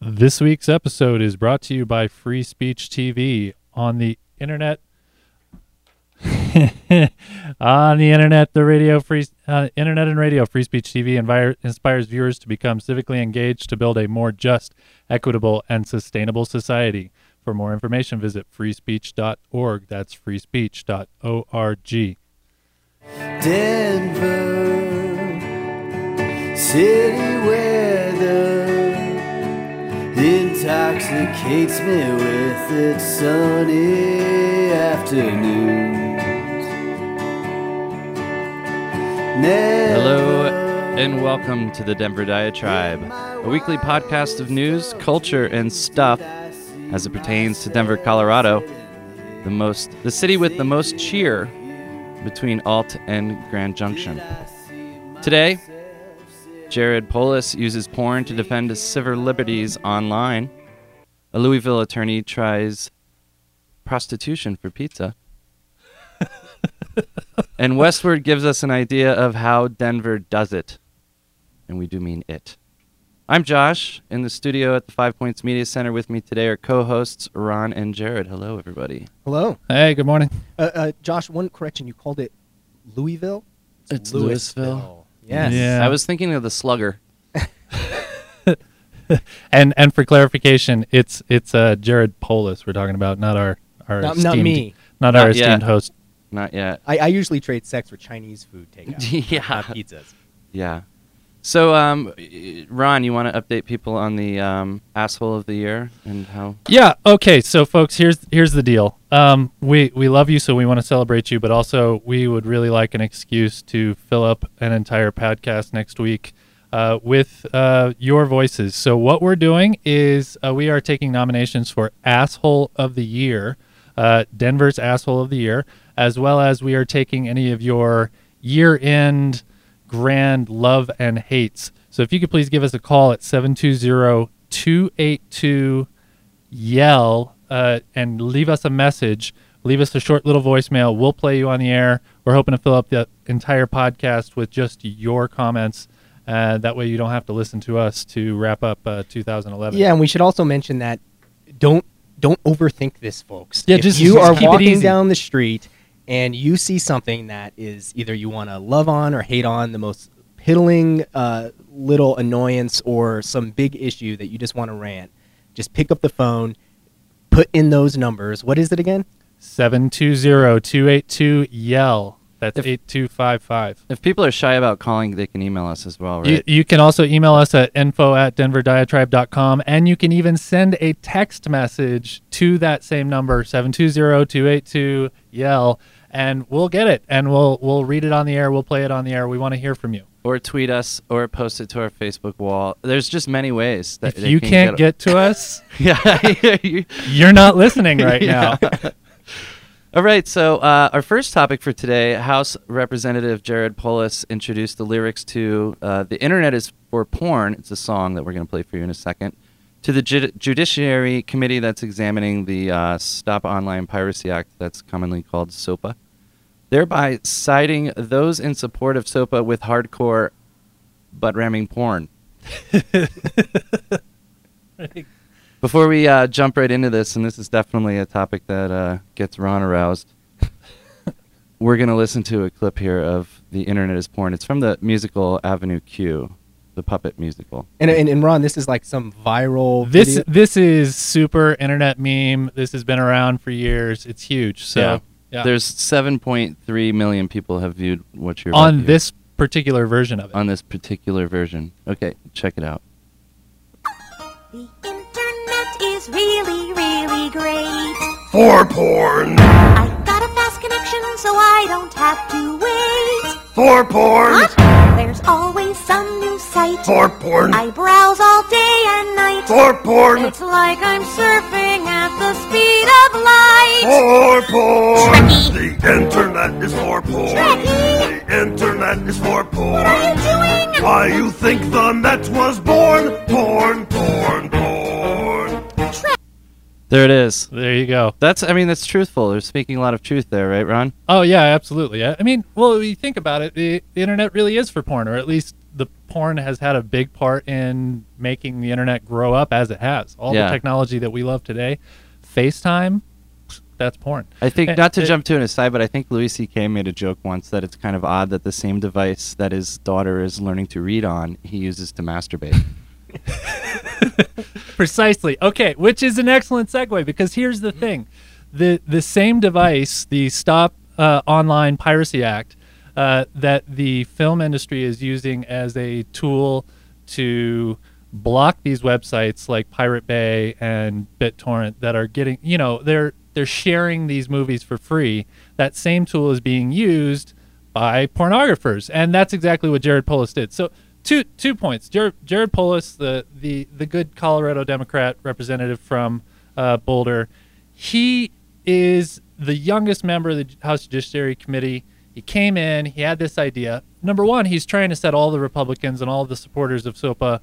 This week's episode is brought to you by Free Speech TV on the internet. on the internet, the radio free uh, internet and radio free speech TV envir- inspires viewers to become civically engaged to build a more just, equitable, and sustainable society. For more information, visit freespeech.org. That's freespeech.org. Denver, city weather intoxicates me with its sunny afternoons. Hello and welcome to the Denver Diatribe, a weekly podcast of news, culture, and stuff as it pertains to Denver, Colorado, the most the city with the most cheer between Ault and Grand Junction. Today, Jared Polis uses porn to defend his civil liberties online. A Louisville attorney tries prostitution for pizza. and Westword gives us an idea of how Denver does it. And we do mean it. I'm Josh. In the studio at the Five Points Media Center with me today are co hosts Ron and Jared. Hello, everybody. Hello, Hey, good morning. uh, uh, Josh. One correction: you called it Louisville. It's Louisville. Yes. Yeah. I was thinking of the slugger. And and for clarification, it's it's uh, Jared Polis we're talking about, not our our Not, esteemed, not me. not our yet. esteemed host. Not yet. I, I usually trade sex for Chinese food takeout, yeah. not pizzas. Yeah. So, um, Ron, you want to update people on the um, asshole of the year and how? Yeah. Okay. So, folks, here's here's the deal. Um, we we love you, so we want to celebrate you, but also we would really like an excuse to fill up an entire podcast next week uh, with uh, your voices. So, what we're doing is uh, we are taking nominations for asshole of the year, uh, Denver's asshole of the year, as well as we are taking any of your year end grand love and hates. So, if you could please give us a call at 720 282 yell uh, and leave us a message. Leave us a short little voicemail. We'll play you on the air. We're hoping to fill up the entire podcast with just your comments. Uh, that way, you don't have to listen to us to wrap up uh, 2011. Yeah, and we should also mention that don't don't overthink this, folks. Yeah, if just- you just are walking down the street and you see something that is either you want to love on or hate on, the most piddling uh, little annoyance or some big issue that you just want to rant, just pick up the phone, put in those numbers. What is it again? 720 282 yell. That's If- 8255. If people are shy about calling, they can email us as well, You, right? you can also email us at info at denverdiatribe.com and you can even send a text message to that same number 720-282 yell and we'll get it and we'll we'll read it on the air we'll play it on the air we want to hear from you or tweet us, or post it to our Facebook wall. There's just many ways that if you can can't get to us yeah. you- you're not listening right now All right, so uh, our first topic for today, House Representative Jared Polis introduced the lyrics to uh, "The Internet Is for Porn." It's a song that we're going to play for you in a second. To the Ju- Judiciary Committee that's examining the uh, Stop Online Piracy Act, that's commonly called SOPA, thereby citing those in support of SOPA with hardcore butt ramming porn. Before we uh, jump right into this, and this is definitely a topic that uh, gets Ron aroused, we're going to listen to a clip here of The Internet is Porn. It's from the musical Avenue Q, the puppet musical. And, and, and Ron, this is like some viral. this video. this is super internet meme this has been around for years it's huge so yeah. Yeah. There's 7.3 million people have viewed what you're on hear. this particular version of it on this particular version. Okay, check it out. Is really, really great. For porn, I got a fast connection, so I don't have to wait. for porn, What? There's always some new site. for porn, I browse all day and night. for porn, It's like I'm surfing at the speed of light. for porn. Trekkie. The internet is for porn. Trekkie. The internet is for porn. What are you doing? Why you think the net was born? Porn, porn, porn. There it is. there you go That's, I mean, that's truthful. They're speaking a lot of truth there, right, Ron? Oh yeah, absolutely. I I mean, well, you think about it, the, the internet really is for porn, or at least the porn has had a big part in making the internet grow up as it has. All Yeah. the technology that we love today, FaceTime, that's porn. I think Uh, not to uh, jump to an aside, but I think Louis C.K. made a joke once that it's kind of odd that the same device that his daughter is learning to read on, he uses to masturbate. Precisely. Okay, which is an excellent segue because here's the thing: the the same device, the Stop uh, Online Piracy Act, uh, that the film industry is using as a tool to block these websites like Pirate Bay and BitTorrent that are getting, you know, they're they're sharing these movies for free. That same tool is being used by pornographers, and that's exactly what Jared Polis did. So two two points. Jared, Jared Polis, the the the good Colorado Democrat representative from uh, Boulder, he is the youngest member of the House Judiciary Committee. He came in. He had this idea. Number one, he's trying to set all the Republicans and all the supporters of SOPA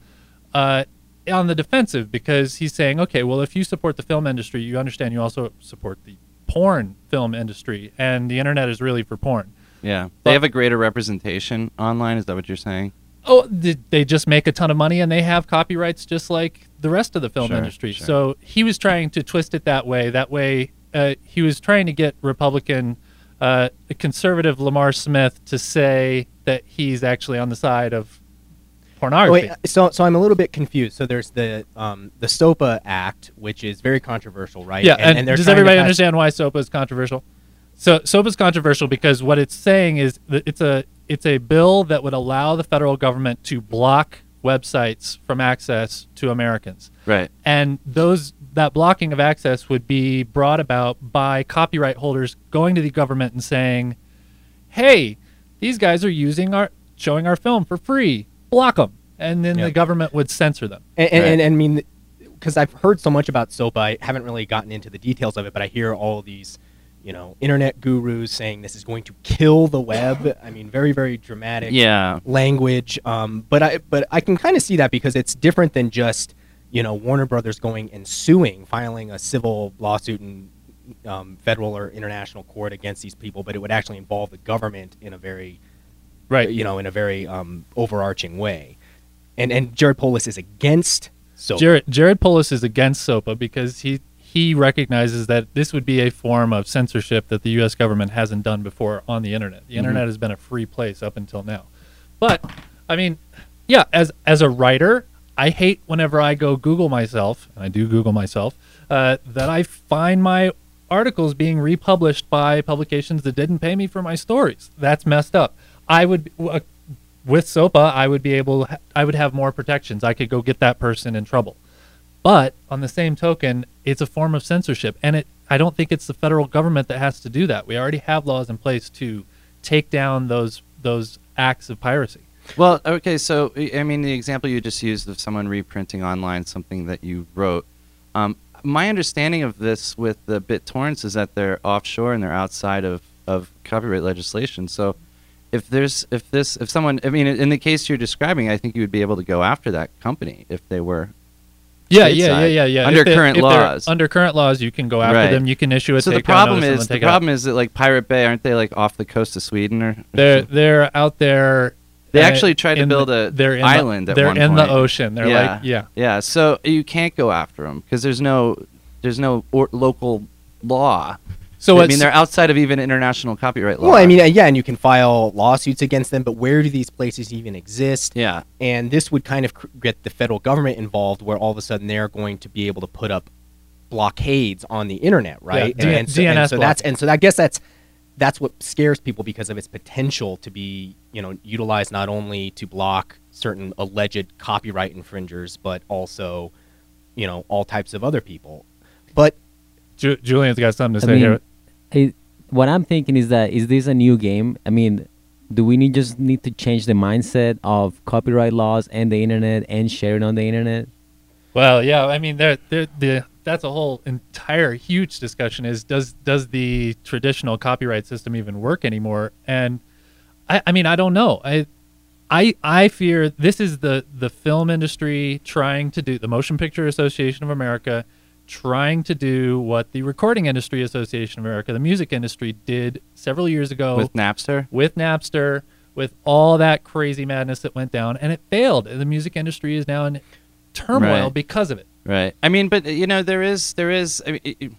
uh, on the defensive because he's saying, okay, well, if you support the film industry, you understand you also support the porn film industry, and the internet is really for porn. Yeah, But- they have a greater representation online. Is that what you're saying? Oh, they just make a ton of money and they have copyrights just like the rest of the film Sure, industry. sure. So he was trying to twist it that way. That way, uh, he was trying to get Republican, uh, conservative Lamar Smith to say that he's actually on the side of pornography. Wait, so so I'm a little bit confused. So there's the um, the SOPA Act, which is very controversial, right? Yeah, and, they're does everybody pass- understand why SOPA is controversial? So SOPA is controversial because what it's saying is that it's a it's a bill that would allow the federal government to block websites from access to Americans, Right. and those that blocking of access would be brought about by copyright holders going to the government and saying, "Hey, these guys are using our showing our film for free. Block them." And then Yeah. the government would censor them. And, and, Right. and, and I mean, because I've heard so much about SOPA, I haven't really gotten into the details of it, but I hear all these, you know, internet gurus saying this is going to kill the web. I mean, very, very dramatic Yeah. language. Um, but I, but I can kind of see that because it's different than just, you know, Warner Brothers going and suing, filing a civil lawsuit in um, federal or international court against these people, but it would actually involve the government in a very Right. you know, in a very um, overarching way. And and Jared Polis is against so Jared Jared Polis is against SOPA because he he recognizes that this would be a form of censorship that the U.S. government hasn't done before on the internet. The internet has been a free place up until now. But I mean, yeah, as as a writer, I hate whenever I go Google myself, and I do Google myself, uh, that I find my articles being republished by publications that didn't pay me for my stories. That's messed up. I would uh, with SOPA, I would be able, I would have more protections. I could go get that person in trouble. But on the same token, it's a form of censorship, and it. I don't think it's the federal government that has to do that. We already have laws in place to take down those those acts of piracy. Well, okay, so I mean, the example you just used of someone reprinting online something that you wrote. Um, my understanding of this with the BitTorrents is that they're offshore and they're outside of, of copyright legislation. So, if there's if this if someone I mean, in the case you're describing, I think you would be able to go after that company if they were. Yeah, yeah, yeah, yeah, yeah. under they- current if laws. Under current laws, you can go after Right. them. You can issue a so the problem is the problem is that like Pirate Bay aren't they like off the coast of Sweden or? or They're something? they're out there. They uh, actually tried to build a they're island The, they're in point. the ocean. They're Yeah. like yeah. Yeah, so you can't go after them because there's no there's no or, local law. So I mean, they're outside of even international copyright law. Well, I mean, uh, yeah, and you can file lawsuits against them, but where do these places even exist? yeah, And this would kind of get the federal government involved, where all of a sudden they're going to be able to put up blockades on the internet, right? Yeah, D- and, so, DNS and so that's block. and so I guess that's that's what scares people because of its potential to be, you know, utilized not only to block certain alleged copyright infringers, but also, you know, all types of other people. But Ju- Julian's got something to I say mean, here. What I'm thinking is that is this a new game? I mean, do we need just need to change the mindset of copyright laws and the internet and sharing on the internet? Well, yeah, I mean, there, there, the that's a whole entire huge discussion. Is does does the traditional copyright system even work anymore? And I, I mean, I don't know. I, I, I fear this is the the film industry trying to do the Motion Picture Association of America trying to do what the Recording Industry Association of America, the music industry, did several years ago with Napster. with Napster, with all that crazy madness that went down, and it failed. And the music industry is now in turmoil Right. because of it. Right. I mean, but you know, there is there is. I mean, it, it-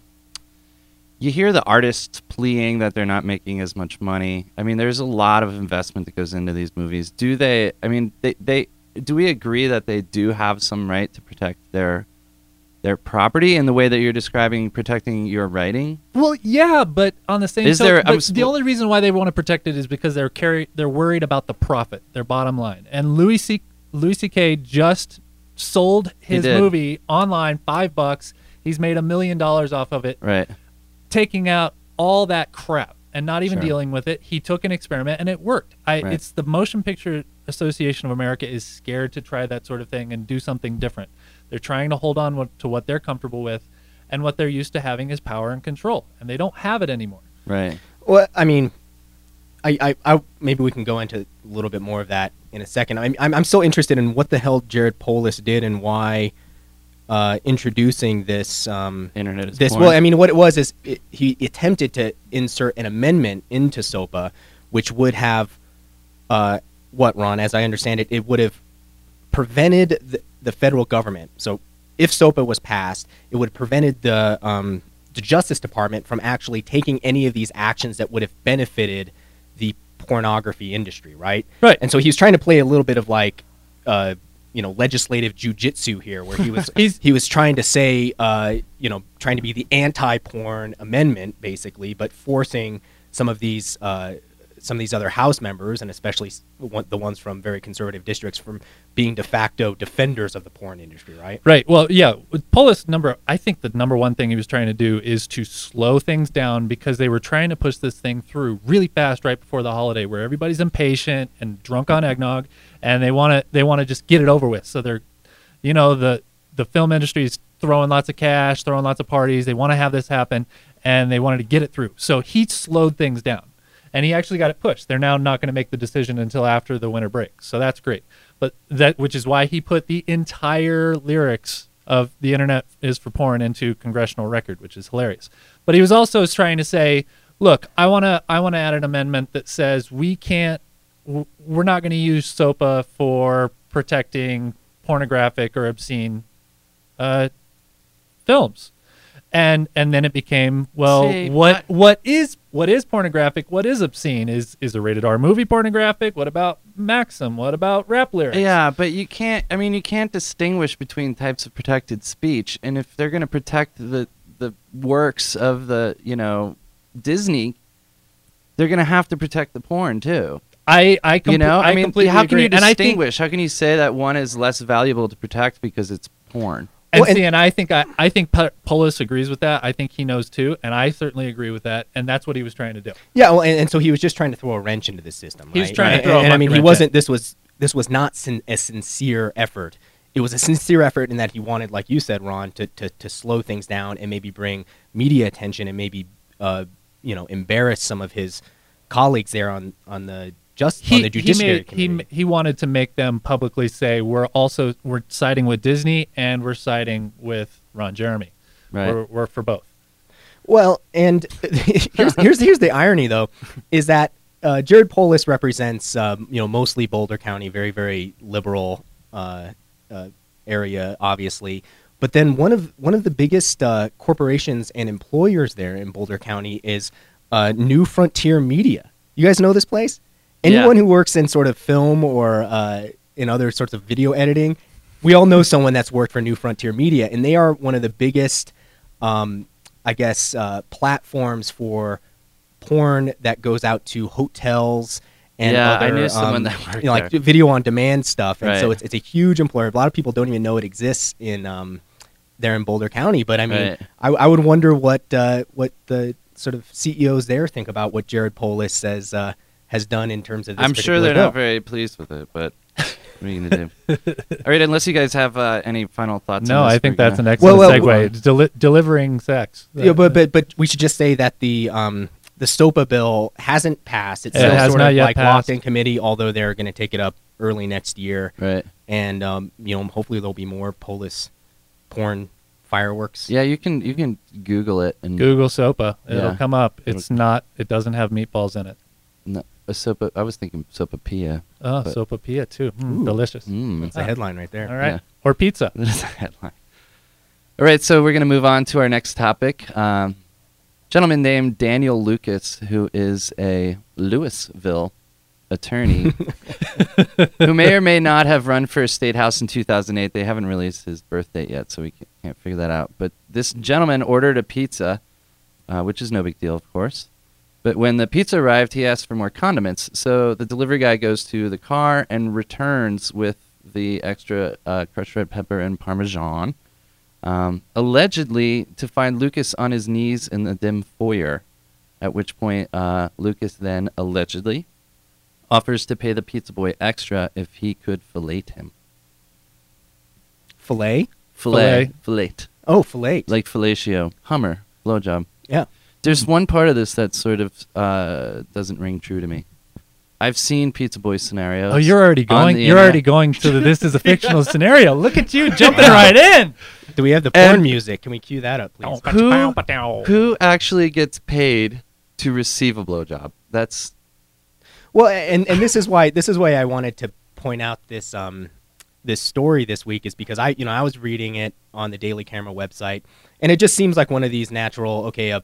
you hear the artists pleading that they're not making as much money. I mean, there's a lot of investment that goes into these movies. Do they? I mean, they they do we agree that they do have some right to protect their their property in the way that you're describing protecting your writing? Well, yeah, but on the same Is token, there- but the only reason why they want to protect it is because they're carry they're worried about the profit, their bottom line. And Louis C. Louis C.K. just sold his movie online five bucks. He's made a million dollars off of it, Right. taking out all that crap and not even Sure. dealing with it. He took an experiment and it worked. I, Right. It's the Motion Picture Association of America is scared to try that sort of thing and do something different. They're trying to hold on to what they're comfortable with, and what they're used to having is power and control, and they don't have it anymore. Right. Well, I mean, I, I, I maybe we can go into a little bit more of that in a second. I'm, I'm, I'm so interested in what the hell Jared Polis did and why uh, introducing this. Um, Internet is this porn. well, I mean, what it was is it, he attempted to insert an amendment into SOPA, which would have, uh, what Ron, as I understand it, it would have prevented the, the federal government. So, if SOPA was passed, it would have prevented the um, the Justice Department from actually taking any of these actions that would have benefited the pornography industry, right? Right. And so he was trying to play a little bit of like, uh, you know, legislative jujitsu here, where he was He's- he was trying to say, uh, you know, trying to be the anti-porn amendment, basically, but forcing some of these uh, some of these other House members, and especially the ones from very conservative districts, from being de facto defenders of the porn industry, right? Right. Well, yeah. Polis number, I think the number one thing he was trying to do is to slow things down because they were trying to push this thing through really fast right before the holiday, where everybody's impatient and drunk on eggnog, and they want to they want to just get it over with. So they're, you know, the the film industry is throwing lots of cash, throwing lots of parties. They want to have this happen, and they wanted to get it through. So he slowed things down, and he actually got it pushed. They're now not going to make the decision until after the winter break. So that's great. But that, which is why he put the entire lyrics of the internet is for porn into congressional record, which is hilarious. But he was also trying to say, look, I want to, I want to add an amendment that says we can't, we're not going to use SOPA for protecting pornographic or obscene uh, films. And and then it became well, See, what I- what is what is pornographic? What is obscene? Is is a rated R movie pornographic? What about Maxim? What about rap lyrics? Yeah, but you can't. I mean, you can't distinguish between types of protected speech, and if they're going to protect the the works of the you know Disney, they're going to have to protect the porn too. I I, comple- you know, I, mean, completely how can agree. you I think distinguish? how can you say that one is less valuable to protect because it's porn? And, Well, and- see, and I think I, I think Polis agrees with that. I think he knows too, and I certainly agree with that. And that's what he was trying to do. Yeah, well, and, and so he was just trying to throw a wrench into the system. He was right? trying to and, throw a and, I mean, he wasn't. This was this was not sin- a sincere effort. It was a sincere effort in that he wanted, like you said, Ron, to, to, to slow things down and maybe bring media attention and maybe uh, you know embarrass some of his colleagues there on on the just on He the he made, he he wanted to make them publicly say we're also we're siding with Disney and we're siding with Ron Jeremy. Right. We're, we're for both. Well, and here's, here's here's the irony though, is that uh, Jared Polis represents um, you know mostly Boulder County, very very liberal uh, uh, area, obviously. But then one of one of the biggest uh, corporations and employers there in Boulder County is uh, New Frontier Media. You guys know this place? Yeah. Anyone who works in sort of film or uh, in other sorts of video editing, we all know someone that's worked for New Frontier Media, and they are one of the biggest um, I guess, uh, platforms for porn that goes out to hotels and Yeah, I other, knew someone um, that worked you know, like there. video on demand stuff. And so it's, it's a huge employer. A lot of people don't even know it exists in um, there in Boulder County. But I mean, Right. I, I would wonder what uh, what the sort of CEOs there think about what Jared Polis says uh, has done in terms of. This I'm sure they're bill. not very pleased with it, but what are you gonna do? All right, unless you guys have uh, any final thoughts. no, on this, I think we're that's an gonna- excellent well, segue. well, It's deli- delivering sex. Yeah, but but but we should just say that the um the SOPA bill hasn't passed. It's It still has sort not of yet like passed. locked in committee, although they're going to take it up early next year. right. And um, you know, hopefully there'll be more Polis porn fireworks. Yeah, you can you can Google it and Google SOPA, it'll Yeah. come up. It's not. It doesn't have meatballs in it. No, a sopa. I was thinking sopapilla. Oh, But- sopapilla too. Mm, Ooh. delicious. Mm. That's the headline right there. All right. Yeah. Or pizza. That is a headline. All right, so we're going to move on to our next topic. Um, gentleman named Daniel Lucas, who is a Louisville attorney, who may or may not have run for a state house in 2008. They haven't released his birth date yet, so we can't, can't figure that out. But this gentleman ordered a pizza, uh, which is no big deal, of course. But when the pizza arrived, he asked for more condiments. So the delivery guy goes to the car and returns with the extra uh, crushed red pepper and parmesan. Um, allegedly, to find Lucas on his knees in the dim foyer. At which point, uh, Lucas then allegedly offers to pay the pizza boy extra if he could fillet him. Filet. Fillet, fillet, Oh, filet. like fellatio, Hummer, blowjob. yeah. There's one part of this that sort of uh, doesn't ring true to me. I've seen Pizza Boy scenarios. Oh, you're already going. You're internet. already going to the this is a fictional scenario. Look at you jumping right in. Do we have the porn And- music? Can we cue that up, please? Who, who actually gets paid to receive a blowjob? That's Well, and and this is why this is why I wanted to point out this um this story this week is because I you know I was reading it on the Daily Camera website, and it just seems like one of these natural okay. Uh,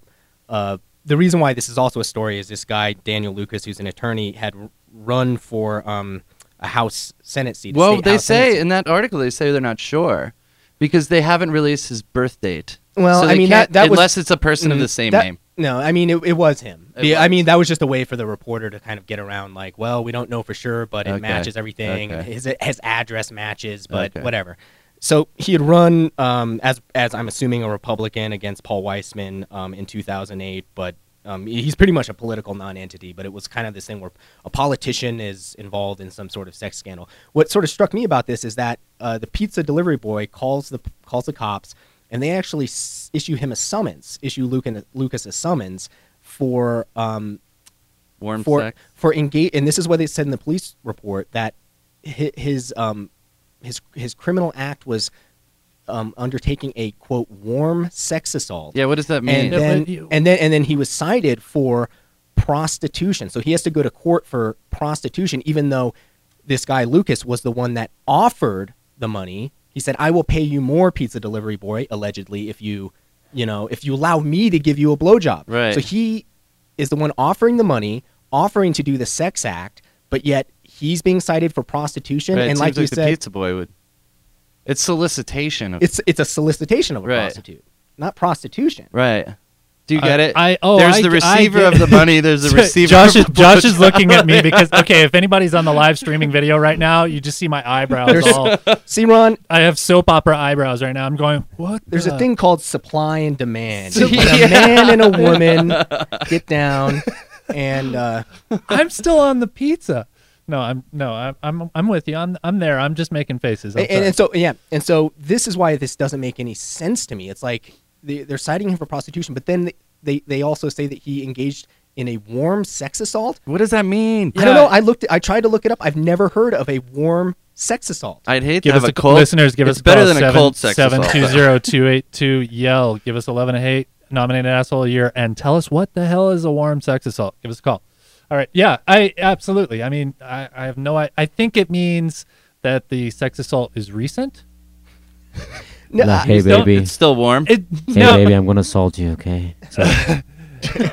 uh, the reason why this is also a story is this guy Daniel Lucas, who's an attorney, had run for um a House Senate seat. well, state they House say in that article they say they're not sure because they haven't released his birth date. Well, So I mean, that- that was- unless it's a person of Mm, the same that- name. No, I mean it, it was him. It The- I mean that was just a way for the reporter to kind of get around, like, well, we don't know for sure, but it Okay, matches everything. okay. His his address matches, but Okay. whatever. So he had run um, as as I'm assuming a Republican against Paul Weissmann um, in 2008, but um, he's pretty much a political non-entity. But it was kind of this thing where a politician is involved in some sort of sex scandal. What sort of struck me about this is that uh, the pizza delivery boy calls the calls the cops, and they actually s- issue him a summons, issue Lucas, Lucas a summons for um, Warm for sex. for engage. And this is what they said in the police report that hi- his um his his criminal act was um, undertaking a quote warm sex assault. Yeah, what does that mean? and then but you- and then and then he was cited for prostitution. So he has to go to court for prostitution, even though this guy Lucas was the one that offered the money. He said, "I will pay you more, pizza delivery boy, allegedly, if you, you know, if you allow me to give you a blowjob." Right. So he is the one offering the money, offering to do the sex act, but yet he's being cited for prostitution. Right, it and seems like you the said, pizza boy would. It's solicitation of. it's it's a solicitation of a Right. prostitute, not prostitution. right. Do you I- get it? I- oh, there's I the receiver get- of the money. There's the receiver. Josh is of the Josh is looking at me because okay, if anybody's on the live streaming video right now, you just see my eyebrows. There's- all, See, Ron, I have soap opera eyebrows right now. I'm going. What? There's the- a thing called supply and demand. So- when a man and a woman get down, and uh, I'm still on the pizza. No, I'm no, I'm I'm, I'm with you. I'm I'm there. I'm just making faces. And, and, so yeah, and so this is why this doesn't make any sense to me. It's like they, they're citing him for prostitution, but then they they also say that he engaged in a warm sex assault. What does that mean? I don't know. I looked. I tried to look it up. I've never heard of a warm sex assault. I'd hate Give to have us a a cold. listeners. Give it's us a better call, than a seven, cold sex seven assault. two zero two eight two yell. Give us eleven and eight. Nominated asshole of the year and tell us what the hell is a warm sex assault. Give us a call. All right. Yeah. I absolutely. I mean, I, I have no. I, I think it means that the sex assault is recent. No, Like, hey don't- baby, It's still warm. It, hey no, baby, I'm gonna assault you, okay? So,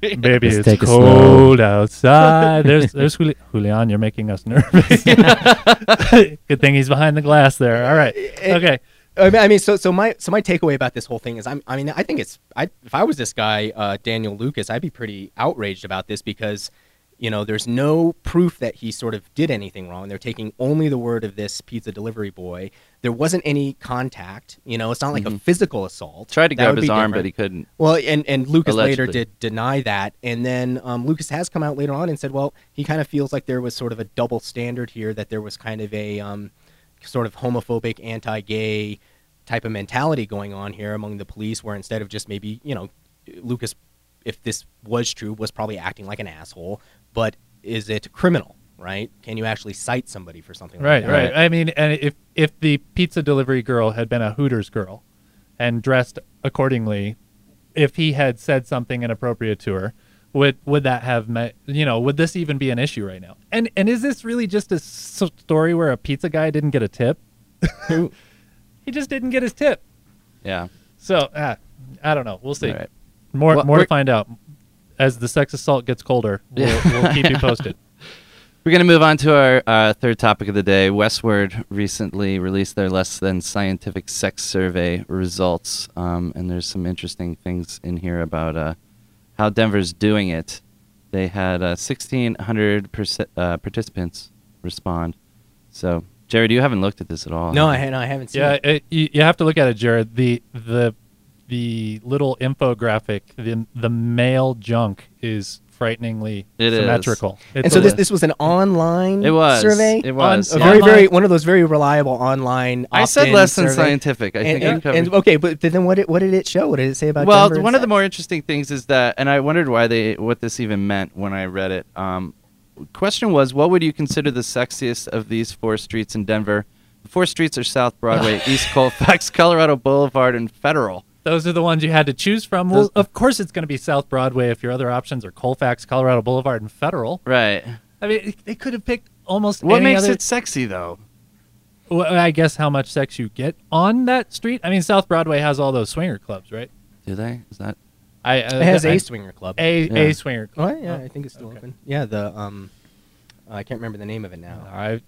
baby, Let's it's take it slow. cold outside. There's there's Juli- Julian. You're making us nervous. Good thing he's behind the glass there. All right. Okay. I mean, I mean, so so my so my takeaway about this whole thing is, I'm, I mean, I think it's, I if I was this guy, uh, Daniel Lucas, I'd be pretty outraged about this because, you know, there's no proof that he sort of did anything wrong. They're taking only the word of this pizza delivery boy. There wasn't any contact. You know, it's not like a physical assault. Tried to That grab his arm, but he couldn't. Well, and and Lucas later did deny that, and then um, Lucas has come out later on and said, well, he kind of feels like there was sort of a double standard here, that there was kind of a um, sort of homophobic, anti-gay type of mentality going on here among the police, where instead of just maybe you know, Lucas, if this was true, was probably acting like an asshole, but is it criminal? Right? Can you actually cite somebody for something? Right, like that? right. I mean, and if if the pizza delivery girl had been a Hooters girl and dressed accordingly, if he had said something inappropriate to her, would would that have met? You know, would this even be an issue right now? And and is this really just a story where a pizza guy didn't get a tip? he just didn't get his tip. Yeah. So ah, I don't know. We'll see. Right. More Well, more to find out as the sex assault gets colder. We'll, Yeah. we'll keep you posted. We're going to move on to our uh, third topic of the day. Westword recently released their less than scientific sex survey results, um, and there's some interesting things in here about uh, how Denver's doing it. They had uh, 1,600 perce- uh, participants respond. So, Jared, you haven't looked at this at all. No, I, no, I haven't seen Yeah, it. it, you, you have to look at it, Jared. The the the little infographic, the the male junk is frighteningly It is. symmetrical. It's And so this this was an online It was. survey. It was. a yeah. very very one of those very reliable online. I said opt-in less than scientific. I And, think and, and- okay, but then what did, what did it show? What did it say about? well, Denver one of the more interesting things is that, and I wondered why they, what this even meant when I read it. Um, question was, what would you consider the sexiest of these four streets in Denver? The four streets are South Broadway, East Colfax, Colorado Boulevard, and Federal. Those are the ones you had to choose from. Well, Those- of course, it's going to be South Broadway if your other options are Colfax, Colorado Boulevard, and Federal. Right. I mean, they could have picked almost What any makes other. it sexy though? Well, I guess how much sex you get on that street. I mean, South Broadway has all those swinger clubs, right? Do they? Is that? I uh, It has I- a swinger club. a Yeah. a swinger Oh, club. yeah, I think it's still okay. open. Yeah, the um, I can't remember the name of it now. I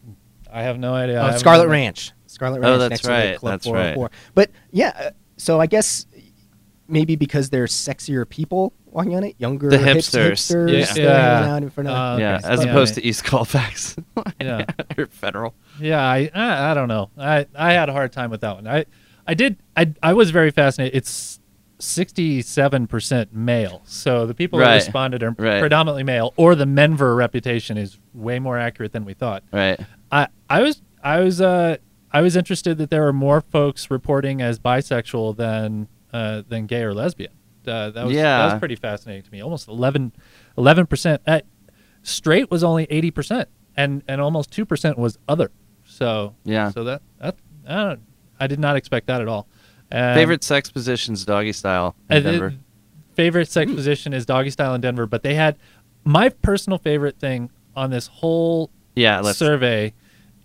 I have no idea. I Oh, haven't Scarlet been there. Ranch. Scarlet Oh, Ranch. that's next to the right, Club that's 404. But yeah, uh, so I guess maybe because they're sexier people walking on it, younger The hips- hipsters. hipsters, Yeah. Yeah. out in front of. Uh, yeah, as Yeah. opposed to East Colfax Yeah. or Federal. Yeah, I, I I don't know. I I had a hard time with that one. I I did I I was very fascinated. It's 67% male. So the people that responded are Right. predominantly male or the Menver reputation is way more accurate than we thought. Right. I I was I was uh I was interested that there were more folks reporting as bisexual than uh, than gay or lesbian. Uh, that was that was pretty fascinating to me. Almost 11 percent. Uh, straight was only eighty percent, and and almost two percent was other. So Yeah. So that that I, don't, I did not expect that at all. Um, Favorite sex positions, doggy style in Denver. favorite sex position is doggy style in Denver, but they had my personal favorite thing on this whole Yeah, survey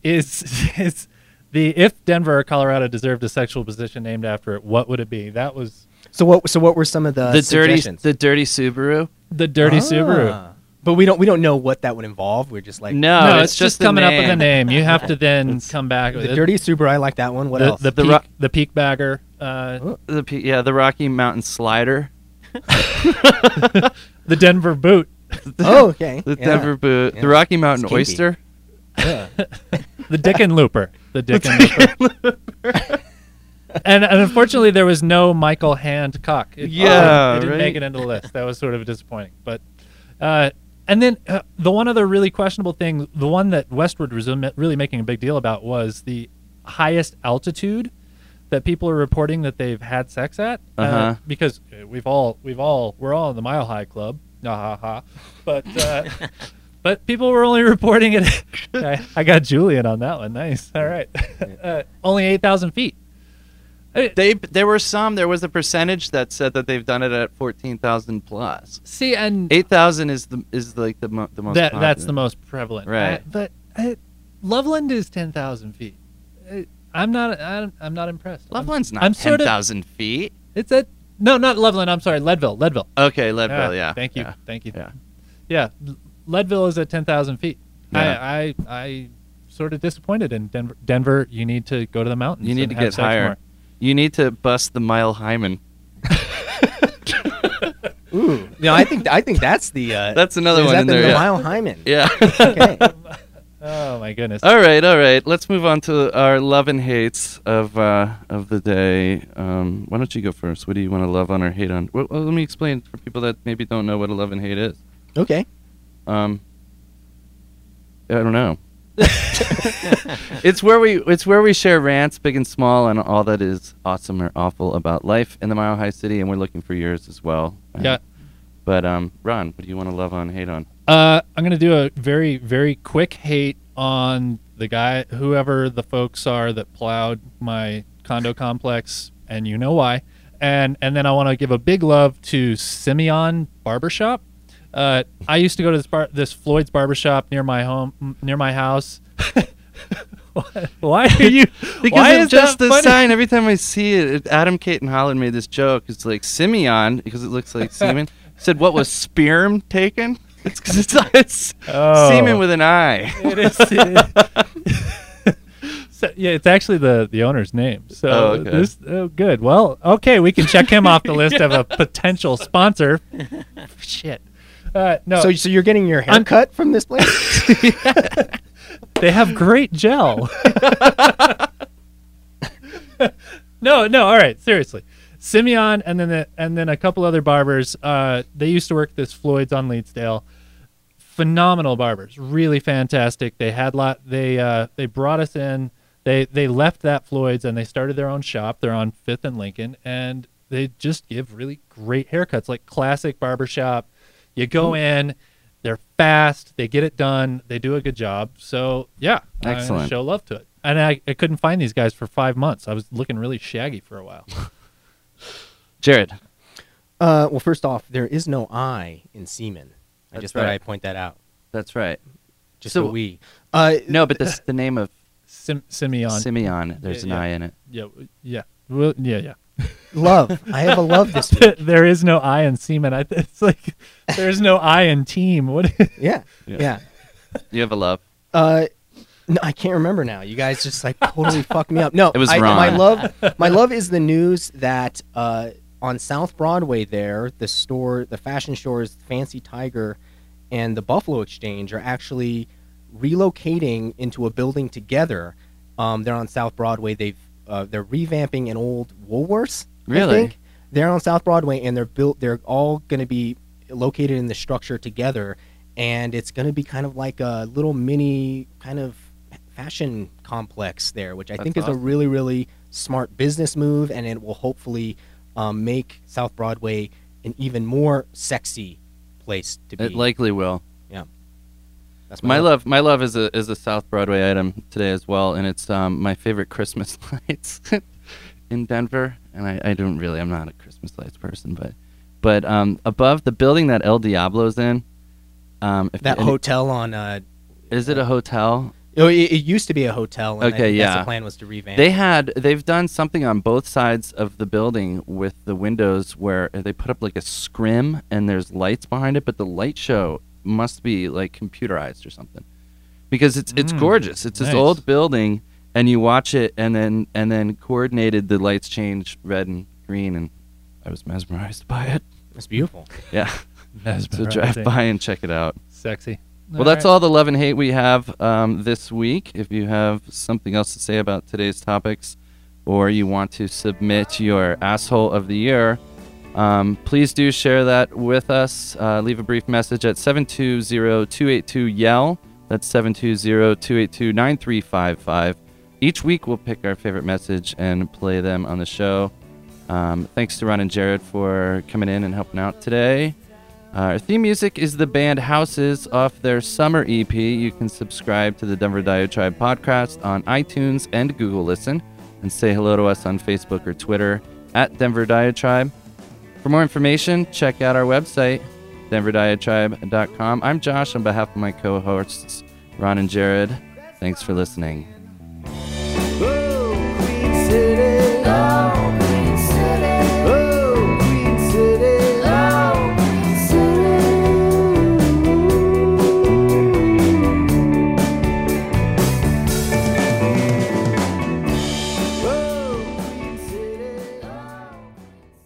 is is the if Denver or Colorado deserved a sexual position named after it, what would it be? That was So what? So what were some of the the dirty, the dirty Subaru. the dirty Subaru. Ah. But we don't we don't know what that would involve. We're just like no, no, it's, it's, just the coming up with a name. name. You have to then come back with the it. dirty Subaru. I like that one. What the, else? the, The peak, ro- the peak bagger. Uh, Oh. The P- yeah, the Rocky Mountain Slider. the Denver boot. oh, okay. The yeah. Denver boot. Yeah. The Rocky Mountain It's kinky. Oyster. The Dickin Looper. The Dickin Looper. and, and unfortunately, there was no Michael Hand cock. It, Yeah, it didn't right. make it into the list. That was sort of disappointing. But uh, and then uh, the one other really questionable thing, the one that Westword was really making a big deal about, was the highest altitude that people are reporting that they've had sex at. Uh, Uh-huh. because uh, we've all we've all we're all in the Mile High Club. Ah, ha, ha. But uh, but people were only reporting it. I, I got Julian on that one. Nice. All right. uh, only eight thousand feet. They there were some. There was a percentage that said that they've done it at fourteen thousand plus. See, and Eight thousand is the is like the mo- the most. that that's the most prevalent. Right. Uh, but uh, Loveland is ten thousand feet. Uh, I'm not. I'm, I'm not impressed. I'm- Loveland's not I'm ten of- feet. It's a no, not Loveland. I'm sorry, Leadville. Leadville. Okay, Leadville. yeah. Thank you. Yeah. Thank you. Yeah. Yeah. L- Leadville is at ten thousand feet. Yeah. I, I I sort of disappointed in Denver. Denver, you need to go to the mountains. You need and to have get sex higher. more. You need to bust the mile hymen. Ooh, no, I think I think that's the. Uh, That's another is one that in the, there, The yeah. Mile Hyman. Yeah. Okay. Oh my goodness. all right, all right. Let's move on to our love and hates of uh, of the day. Um, why don't you go first? What do you want to love on or hate on? Well, well, let me explain for people that maybe don't know what a love and hate is. okay. Um, I don't know. it's where we it's where we share rants, big and small, and all that is awesome or awful about life in the Mile High City, and we're looking for yours as well. Yeah. But um, Ron, what do you want to love on, hate on? Uh, I'm gonna do a very very quick hate on the guy, whoever the folks are that plowed my condo complex, and you know why. And and then I want to give a big love to Simeon Barbershop. Uh, I used to go to this bar, this Floyd's barbershop near my home, near my house. Why- Why are you? Because why is just that the sign. Every time I see it, Adam, Kate, and Holland made this joke. It's like Simeon because it looks like semen. Said what was sperm taken? It's because it's, it's Oh. semen with an I. It is. it- So, yeah, it's actually the the owner's name. So Oh, okay. this oh good. Well, okay, we can check him off the list of a potential sponsor. Shit. Uh, no, So, so you're getting your hair I'm- cut from this place? they have great gel. no, no. All right, seriously. Simeon and then the, and then a couple other barbers. Uh, they used to work this Floyd's on Leetsdale. Phenomenal barbers, really fantastic. They had lot. They uh, they brought us in. They they left that Floyd's and they started their own shop. They're on Fifth and Lincoln, and they just give really great haircuts, like classic barbershop. You go in, they're fast, they get it done, they do a good job. So yeah, I Excellent. show love to it. And I, I couldn't find these guys for five months. I was looking really shaggy for a while. Jared, uh, well, first off, there is no I in semen. I That's just thought right. I'd point that out. that's right. Just So- so we. Uh, No, but this, the name of Sim- Simeon. Simeon, there's Yeah, an yeah. I in it. yeah, yeah, well, yeah, yeah. Love. I have a love this week. there is no I in semen. I, it's like there's no I in team. What? Yeah. Yeah. Yeah. You have a love. Uh, no, I can't remember now. You guys just like totally fucked me up. No, It was I, wrong. My love, my love is the news that uh, on South Broadway, there, the store, the fashion stores, Fancy Tiger, and the Buffalo Exchange are actually relocating into a building together. Um, they're on South Broadway. They've uh, they're revamping an old Woolworths. I Really? think. They're on South Broadway, and they're built. They're all going to be located in the structure together, and it's going to be kind of like a little mini kind of fashion complex there, which I That's think is a really, really smart business move, and it will hopefully um, make South Broadway an even more sexy place to be. It likely will. That's My love, my love is a is a South Broadway item today as well, and it's um, my favorite Christmas lights in Denver. And I, I don't really, I'm not a Christmas lights person, but but um, above the building that El Diablo's in, um, if That hotel on. Uh, is it a hotel? oh, it, it used to be a hotel. And Okay, yeah. The plan was to revamp. They had they've done something on both sides of the building with the windows where they put up like a scrim and there's lights behind it, but the light show must be like computerized or something because it's it's Mm, gorgeous. It's this old building and you watch it and then and then coordinated the lights change red and green and I was mesmerized by it. It's beautiful. Yeah, so drive by and check it out. Sexy. Well, that's all the love and hate we have um, this week. If you have something else to say about today's topics, or you want to submit your asshole of the year, um, please do share that with us. Uh, leave a brief message at 720-282-YELL. That's 720-282-9355. Each week we'll pick our favorite message and play them on the show. Um, thanks to Ron and Jared for coming in and helping out today. Uh, our theme music is the band Houses off their summer EP. You can subscribe to the Denver Diatribe podcast on iTunes and Google Listen, and say hello to us on Facebook or Twitter at Denver Diatribe. For more information, check out our website, denverdiatribe.com. I'm Josh on behalf of my co hosts, Ron and Jared. Thanks for listening.